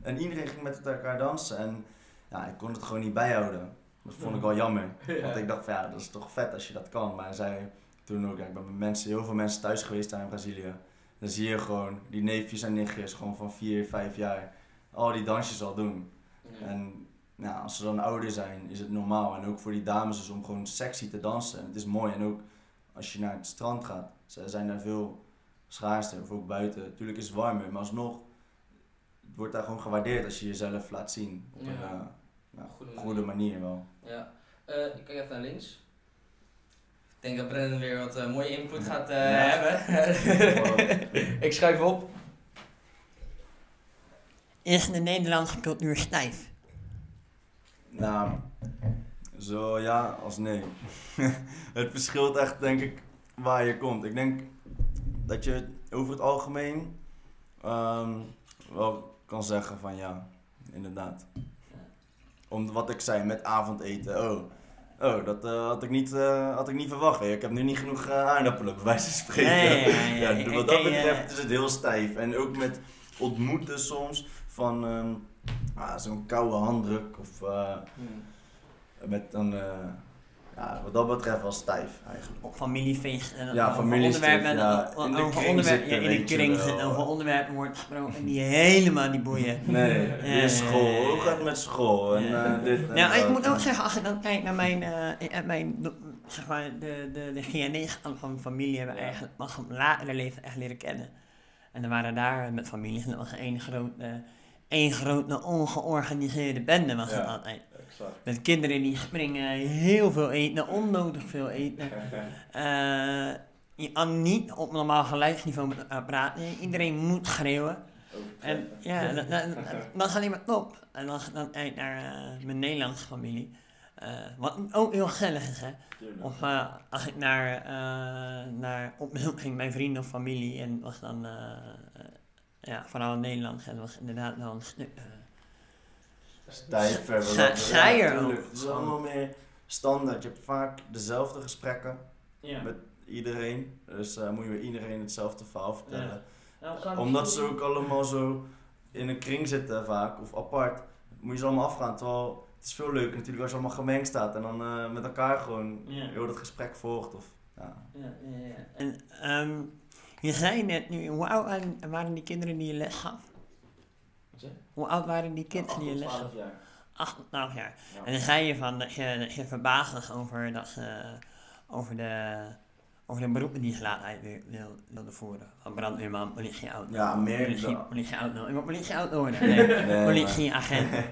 En iedereen ging met elkaar dansen. En ja, ik kon het gewoon niet bijhouden. Dat vond ik wel jammer. Want ik dacht van ja, dat is toch vet als je dat kan. Maar zij toen ook, ja, ik ben met mensen, heel veel mensen thuis geweest daar in Brazilië. Dan zie je gewoon die neefjes en nichtjes gewoon van 4, 5 jaar al die dansjes al doen. Ja. En nou, als ze dan ouder zijn, is het normaal. En ook voor die dames is om gewoon sexy te dansen. En het is mooi. En ook als je naar het strand gaat, ze zijn daar veel schaarste, of ook buiten. Natuurlijk is het warmer, maar alsnog het wordt daar gewoon gewaardeerd als je jezelf laat zien. Op een eh, nou, Goede goede manier wel. Ja. Eh, ik kijk even naar links. Ik denk dat Brennan weer wat eh, mooie input gaat eh, Ja. hebben. ik schuif op. Is de Nederlandse cultuur stijf? Nou, zo ja als nee. het verschilt echt, denk ik, waar je komt. Ik denk dat je over het algemeen ehm, wel kan zeggen van ja, inderdaad. Om wat ik zei met avondeten. Oh, oh dat eh, had, ik niet, eh, had ik niet verwacht. Ik heb nu niet genoeg eh, aardappelen, bij wijze van spreken. Nee, ja, wat dat betreft is het heel stijf. En ook met ontmoeten soms van ehm, ah, zo'n koude handdruk of eh, met een, ja, wat dat betreft wel stijf eigenlijk. Op. Ja, familiestift, onderwerpen, ja. o- In de over kring onderwerpen, ja, in de je kring over onderwerpen wordt gesproken die helemaal niet boeien. Nee, Ja, weer school, hoe gaat het met school en eh, dit en Nou, ik moet ook zeggen, als ik dan kijk naar mijn, eh, eh, mijn zeg maar, de, de, de DNA-kant van mijn familie hebben eigenlijk pas op latere leeftijd echt leren kennen. En dan waren daar met families, en dat was één grote, één grote ongeorganiseerde bende was het Ja. altijd. Exact. Met kinderen die springen, heel veel eten, onnodig veel eten. Eh, je kan niet op normaal geluidsniveau met elkaar praten. Iedereen moet schreeuwen. En ja, dat, dat, dat, is alleen maar top. En ik dan kijk naar eh, mijn Nederlandse familie, eh, wat ook heel gezellig is, hè. Of als ik naar, naar op bezoek ging bij vrienden of familie en was dan, ja, vooral in Nederland, en dat was inderdaad wel een stuk... eh, Stijver. Sa- saaier ook. Het is allemaal meer standaard. Je hebt vaak dezelfde gesprekken met iedereen. Dus eh, moet je weer iedereen hetzelfde verhaal vertellen. Nou, Omdat ze ook allemaal zo in een kring zitten vaak, of apart, moet je ze allemaal afgaan. Terwijl het is veel leuker natuurlijk als je allemaal gemengd staat en dan eh, met elkaar gewoon Ja. heel dat gesprek volgt. Of, ja. Ja, ja, ja. En ehm, je zei net nu, hoe oud waren, die kinderen die je les gaf? Hoe oud waren die kinderen die je les gaf? jaar. 8 tot 12 jaar. Ja. En dan zei je van dat je, dat je verbaasd was over, dat ze, over, de, over de beroepen die ze later wil- wil- wilden voeren. Van brandweerman, politieauto. Ja, meer Politie, politieauto. Ik wil politieauto worden. Nee, Nee, politieagent.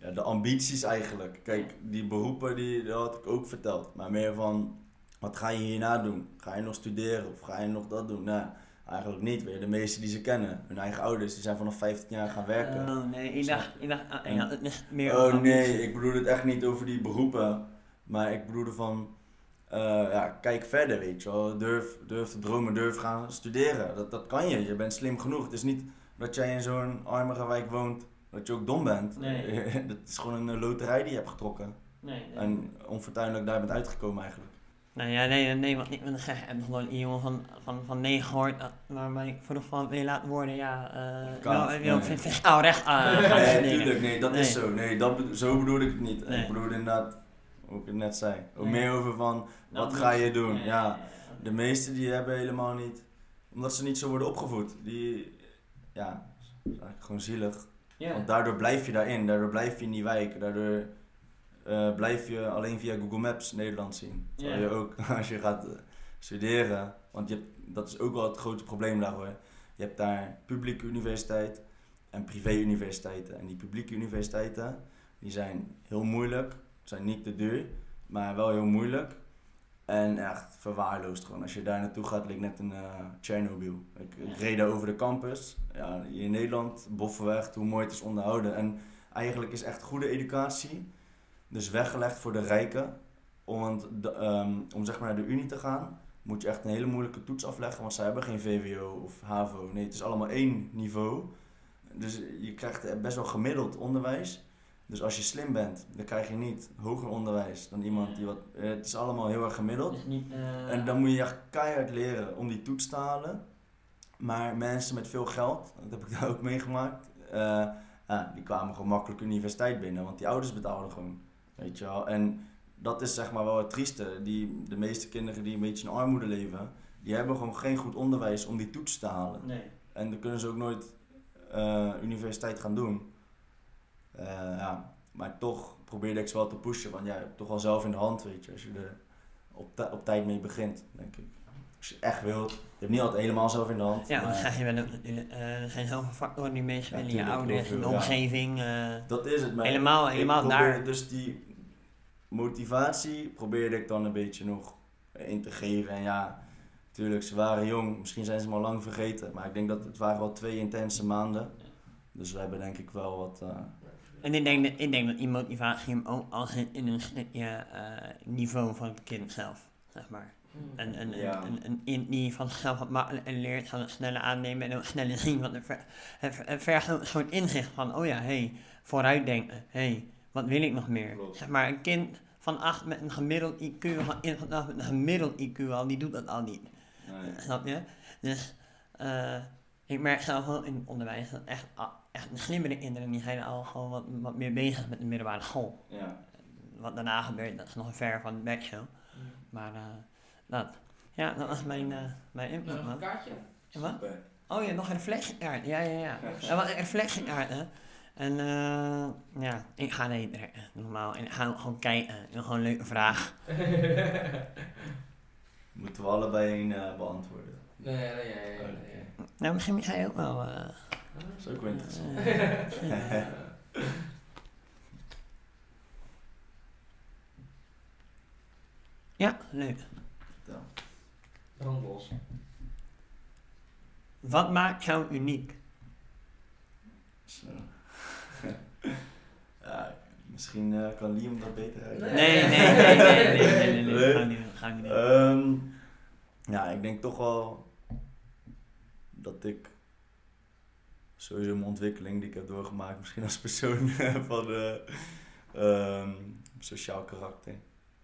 Ja, de ambities eigenlijk. Kijk, die beroepen die, dat had ik ook verteld. Maar meer van, wat ga je hierna doen? Ga je nog studeren of ga je nog dat doen? Nou, eigenlijk niet. Weet je, de meeste die ze kennen, hun eigen ouders, die zijn vanaf 15 jaar gaan werken. Oh nee, ik dacht, ik dacht, ah, ik had het meer Oh nee, ik bedoel het echt niet over die beroepen. Maar ik bedoelde van, eh, ja, kijk verder, weet je wel. Durf, durf te dromen, durf gaan studeren. Dat, dat kan je, je bent slim genoeg. Het is niet dat jij in zo'n armere wijk woont, dat je ook dom bent. Nee. dat is gewoon een loterij die je hebt getrokken. Nee, nee. En onfortuinlijk daar bent uitgekomen eigenlijk. Nou ja, nee, nee, wat ik ik heb nog nooit een jongen van, van, van negen gehoord waarbij ik vroeg van wil laten worden, ja, eh Kan, wil, wil nee. ik fiscaal recht uh, gaan Nee, studeren. tuurlijk, nee, dat is zo. Nee, dat zo bedoelde ik het niet. Nee. Ik bedoelde inderdaad, hoe ik het net zei, ook meer over van, wat ga je doen? Ja. De meesten die hebben helemaal niet, omdat ze niet zo worden opgevoed. Die, ja, dat is eigenlijk gewoon zielig. Want daardoor blijf je daarin, daardoor blijf je in die wijk, daardoor eh, blijf je alleen via Google Maps Nederland zien. Terwijl je ook, als je gaat eh, studeren, want je hebt, dat is ook wel het grote probleem daar hoor. Je hebt daar publieke universiteit en privé-universiteiten. En die publieke universiteiten, die zijn heel moeilijk, zijn niet te duur, maar wel heel moeilijk. En echt verwaarloosd gewoon. Als je daar naartoe gaat, leek net een uh, Chernobyl. Ik, ik reed daar over de campus. Ja, hier in Nederland, Boffenweg, hoe mooi het is onderhouden. En eigenlijk is echt goede educatie, dus weggelegd voor de rijken. Om, want de, ehm, om zeg maar naar de Unie te gaan, moet je echt een hele moeilijke toets afleggen, want zij hebben geen VWO of HAVO. Nee, het is allemaal één niveau. Dus je krijgt best wel gemiddeld onderwijs. Dus als je slim bent, dan krijg je niet hoger onderwijs dan iemand die wat. Eh, het is allemaal heel erg gemiddeld. niet, uh... En dan moet je echt keihard leren om die toets te halen. Maar mensen met veel geld, dat heb ik daar ook meegemaakt, uh, ja, die kwamen gewoon makkelijk universiteit binnen, want die ouders betaalden gewoon. Weet je wel. En dat is zeg maar wel het trieste. Die, de meeste kinderen die een beetje in armoede leven, die hebben gewoon geen goed onderwijs om die toets te halen. Nee. En dan kunnen ze ook nooit uh, universiteit gaan doen. Uh, ja, maar toch probeerde ik ze wel te pushen. Want ja, je hebt toch wel zelf in de hand, weet je, als je er op, op tijd mee begint, denk ik. Als je echt wilt. Je hebt niet altijd helemaal zelf in de hand. Ja, maar... je wel, uh, er zijn zoveel factoren die meespelen. Ja, je ouders, de omgeving. Uh, dat is het. Maar helemaal helemaal daar. Dus die motivatie probeerde ik dan een beetje nog in te geven. En ja, natuurlijk, ze waren jong. Misschien zijn ze me al lang vergeten. Maar ik denk dat het waren wel twee intense maanden. Dus we hebben denk ik wel wat... Uh, en ik denk, dat, ik denk dat die motivatie hem ook als in, in een stukje uh, niveau van het kind zelf, zeg maar. En, en, ja. en, en, en die vanzelf wat makkelijker leert, zal het sneller aannemen en ook sneller zien. Want het, het, het vergt ook zo'n inzicht van, oh ja, hé, hey, vooruitdenken. Hé, hey, wat wil ik nog meer? Klopt. Zeg maar, een kind van 8 met een gemiddeld IQ, van in vandaag met een gemiddeld IQ al, die doet dat al niet. Nee. Snap je? Dus uh, ik merk zelf wel in het onderwijs dat echt, echt de slimmere kinderen die zijn al gewoon wat, wat meer bezig met de middelbare school. Ja. Wat daarna gebeurt, dat is nog ver van de backshow. Mm. Maar uh, dat, ja, dat was mijn, uh, mijn input, man. een kaartje. En wat? Oh ja, nog een reflectiekaart. Ja, ja, ja. Dat was een reflectiekaart, hè. En uh, ja, ik ga nee trekken, normaal. En ik ga gewoon kijken. En gewoon een leuke vraag. Moeten we allebei een uh, beantwoorden? Nee, nee, nee. nee, nee. Okay. Nou, misschien moet jij ook wel... Uh, dat is ook wel interessant. ja, leuk. Brandlos. Wat maakt jou uniek? Zo. Misschien uh, kan Liam dat beter uitleggen. Nee, nee, nee, nee, nee, nee, nee, nee, Ga ik niet, ehm, ja, ik denk toch wel dat ik sowieso mijn ontwikkeling die ik heb doorgemaakt, misschien als persoon van uh, um, sociaal karakter.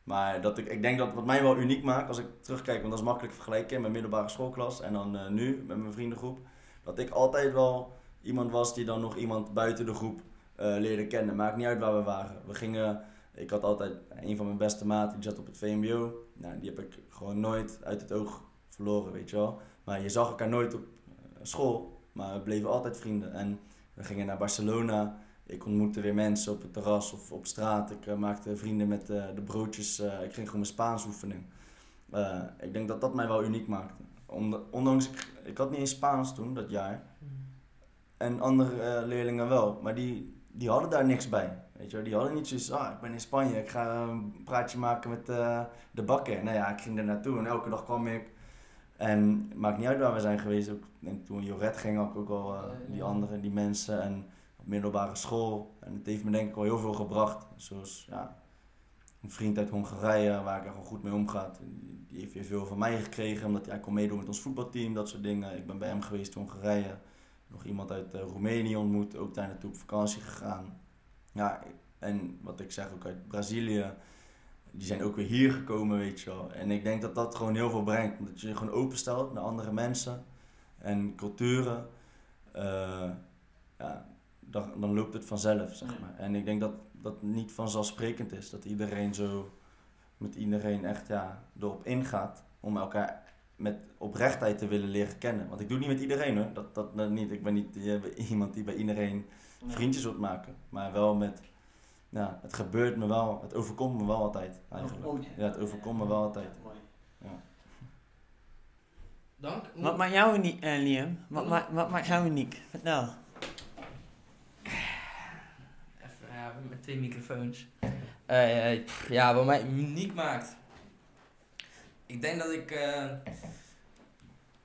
Maar dat ik, ik denk dat wat mij wel uniek maakt als ik terugkijk, want dat is makkelijk vergelijken met middelbare schoolklas en dan uh, nu met mijn vriendengroep, dat ik altijd wel iemand was die dan nog iemand buiten de groep uh, leerde kennen. Maakt niet uit waar we waren. We gingen, ik had altijd een van mijn beste maten, die zat op het VMBO. Nou, die heb ik gewoon nooit uit het oog verloren, weet je wel. Maar je zag elkaar nooit op school, maar we bleven altijd vrienden. En we gingen naar Barcelona. Ik ontmoette weer mensen op het terras of op straat. Ik uh, maakte vrienden met uh, de broodjes. Uh, ik ging gewoon mijn Spaans oefenen. ik denk dat dat mij wel uniek maakte. Ondanks, ik, ik had niet eens Spaans toen, dat jaar. En andere leerlingen wel. Maar die, die hadden daar niks bij. Weet je, die hadden niet zoiets, ah, ik ben in Spanje, ik ga een praatje maken met de bakker. Nou ja, ik ging er naartoe en elke dag kwam ik. En het maakt niet uit waar we zijn geweest. Ook, en toen Joret ging, ik ook al uh, die anderen, die mensen. En op middelbare school. En het heeft me denk ik wel heel veel gebracht. Zoals ja, een vriend uit Hongarije, waar ik er gewoon goed mee omgaat. Die heeft weer veel van mij gekregen, omdat hij kon meedoen met ons voetbalteam, dat soort dingen. Ik ben bij hem geweest in Hongarije. Nog iemand uit uh, Roemenië ontmoet, ook daar naartoe op vakantie gegaan. Ja, en wat ik zeg, ook uit Brazilië die zijn ook weer hier gekomen, weet je wel. En ik denk dat dat gewoon heel veel brengt. Dat je je gewoon openstelt naar andere mensen en culturen. Uh, ja, dan, dan loopt het vanzelf, zeg maar. En ik denk dat dat niet vanzelfsprekend is. Dat iedereen zo met iedereen echt ja, erop ingaat om elkaar met oprechtheid te willen leren kennen. Want ik doe het niet met iedereen hoor. Dat, dat, dat niet. Ik ben niet iemand die bij iedereen vriendjes wilt maken. Maar wel met ja, het gebeurt me wel, het overkomt me wel altijd eigenlijk. Ja, het overkomt me wel altijd. Ja. Dank. Wat maakt jou uniek, uh, Liam? Wat, ma wat maakt jou uniek? Vertel. Even, ja, met twee microfoons. Uh, ja, wat mij uniek maakt. Ik denk dat ik eh,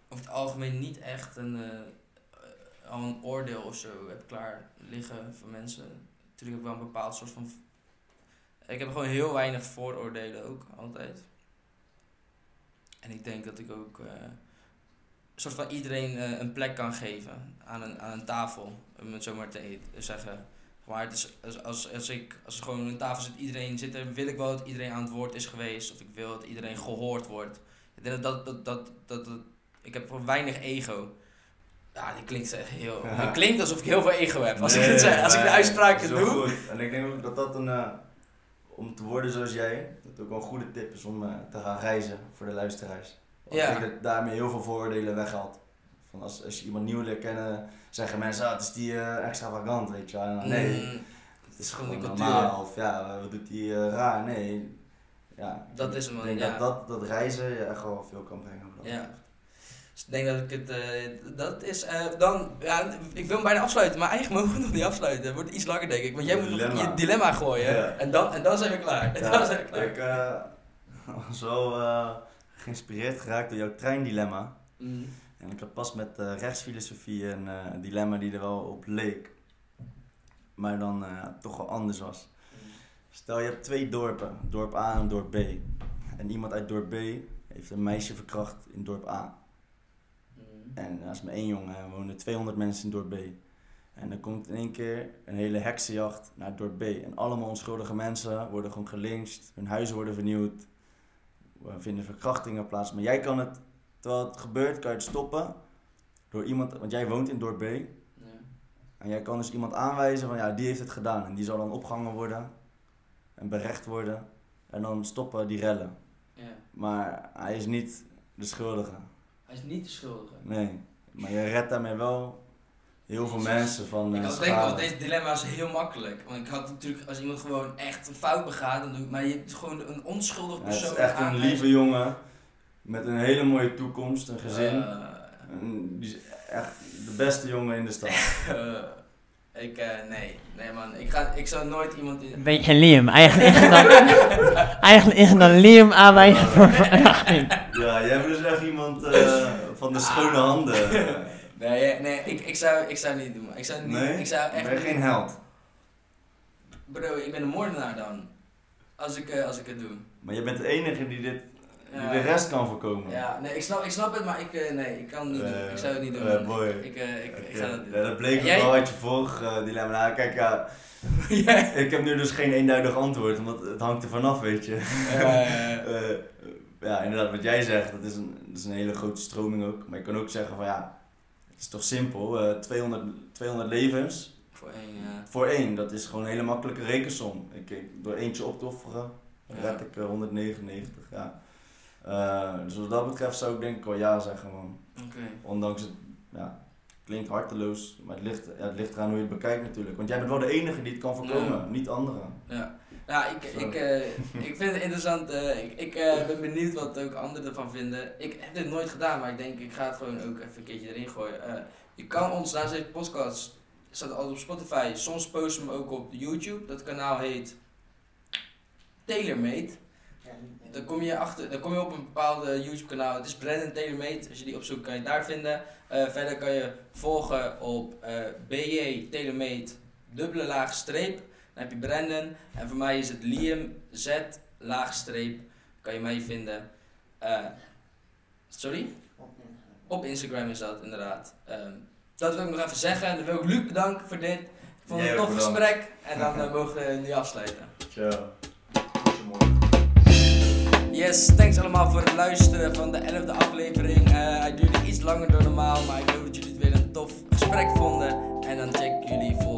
over het algemeen niet echt een, eh, al een oordeel of zo heb klaar liggen voor mensen. Natuurlijk heb ik wel een bepaald soort van. Ik heb gewoon heel weinig vooroordelen ook altijd. En ik denk dat ik ook eh, een soort van iedereen eh, een plek kan geven aan een, aan een tafel, om het zo maar te eten, zeggen. Maar het is, als, als, als ik als er gewoon een tafel zit, iedereen zit er, wil ik wel dat iedereen aan het woord is geweest. Of ik wil dat iedereen gehoord wordt. Ik denk dat dat, dat, dat, dat, ik heb weinig ego. Ja, die klinkt echt heel... Ja. Het klinkt alsof ik heel veel ego heb. Als ik het zeg, als ik de uitspraken doe. goed. En ik denk ook dat dat een, eh, om te worden zoals jij, dat ook wel een goede tip is om eh, te gaan reizen voor de luisteraars. Want Ja. Ik denk dat daarmee heel veel vooroordelen weghaalt. Van als, als je iemand nieuw leert kennen, zeggen mensen, ah, het is die eh, extravagant, weet je wel. Nee, Mm, het is gewoon die cultuur. normaal. Of ja, wat doet die eh, raar? Nee. Ja, Dat is hem, Ik denk ja. dat, dat dat reizen je echt wel veel kan brengen. dat Ja. Dus ik denk dat ik het, eh, dat is, dan, ja, ik wil hem bijna afsluiten, maar eigenlijk mogen we nog niet afsluiten. Het wordt iets langer denk ik, want jij moet nog je dilemma gooien Ja. en, dan, en dan zijn we klaar. En Ja, dan zijn we klaar. Ik wel eh, geïnspireerd geraakt door jouw treindilemma. Mm. En ik had pas met eh, rechtsfilosofie een eh, dilemma die er wel op leek, maar dan eh, toch wel anders was. Stel je hebt twee dorpen, dorp A en dorp B. En iemand uit dorp B heeft een meisje verkracht in dorp A. Mm. En dat is maar één jongen, er wonen 200 mensen in dorp B. En er komt in één keer een hele heksenjacht naar dorp B. En allemaal onschuldige mensen worden gewoon gelyncht, hun huizen worden vernieuwd, er vinden verkrachtingen plaats. Maar jij kan het, terwijl het gebeurt, kan je het stoppen door iemand, want jij woont in dorp B. Ja. En jij kan dus iemand aanwijzen van ja, die heeft het gedaan. En die zal dan opgehangen worden en berecht worden. En dan stoppen die rellen. Ja. Maar hij is niet de schuldige. Hij is niet de schuldige. Nee, maar je redt daarmee wel heel veel mensen van Ik eh, had denk schade. deze dilemma is heel makkelijk. Want ik had natuurlijk, als iemand gewoon echt een fout begaat, dan doe ik, maar je hebt gewoon een onschuldig Ja, het persoon is echt een lieve jongen met een hele mooie toekomst, een gezin. Eh, En die is echt de beste jongen in de stad. eh, ik, eh, nee, nee man, ik, ga, ik zou nooit iemand in... Een beetje Liam. Eigenlijk is het dan, eigenlijk is dan Liam aanwijzen voor verkrachting. ja, jij bent dus echt iemand eh, van de schone handen. Nee, nee ik, ik, zou, ik zou niet doen. Ik zou, niet, Nee? ik zou echt ben je geen held. Bro, ik ben een moordenaar dan. Als ik, als ik het doe. Maar je bent de enige die, dit, die Ja. de rest kan voorkomen. Ja, nee, ik snap, ik snap het, maar ik, eh, nee, ik kan het niet doen. Ik zou het niet doen. eh, boy. Ik, eh, ik, ik dat Ja, bleek ook wel uit je vorige dilemma. Nou, kijk, ja, ik heb nu dus geen eenduidig antwoord, want het hangt er vanaf, weet je. Ja, inderdaad, wat jij zegt, dat is, een, dat is een hele grote stroming ook. Maar je kan ook zeggen van ja, het is toch simpel. eh 200, 200 levens voor één, ja. voor één, dat is gewoon een hele makkelijke rekensom. Ik, ik, door eentje op te offeren, red ik eh, 199, ja. Eh, dus wat dat betreft zou ik denk ik wel ja zeggen, man. Ondanks het, ja, klinkt harteloos, maar het ligt, ja, het ligt eraan hoe je het bekijkt natuurlijk. Want jij bent wel de enige die het kan voorkomen, niet anderen. Ja. Ja, ik, Zo. ik, eh, ik vind het interessant. eh, ik ik ben benieuwd wat ook anderen ervan vinden. Ik heb dit nooit gedaan, maar ik denk ik ga het gewoon ook even een keertje erin gooien. Je kan ons naast deze podcast, staat altijd op Spotify. Soms posten we hem ook op YouTube. Dat kanaal heet TaylorMade. Dan kom je, achter, dan kom je op een bepaalde YouTube kanaal. Het is Brandon TaylorMade. Als je die opzoekt kan je het daar vinden. Eh, verder kan je volgen op eh BJ TaylorMade dubbele laag streep. Dan heb je Brandon. En voor mij is het Liam Z laag streep. Kan je mij vinden. Eh, sorry? Op Instagram is dat inderdaad. Ehm, dat wil ik nog even zeggen. En dan wil ik Luc bedanken voor dit. Ik vond het een tof bedankt. gesprek. En dan mogen we nu afsluiten. Ciao. Yes, thanks allemaal voor het luisteren van de 11e aflevering. Eh, hij duurde iets langer dan normaal, maar ik hoop dat jullie het weer een tof gesprek vonden. En dan check ik jullie voor.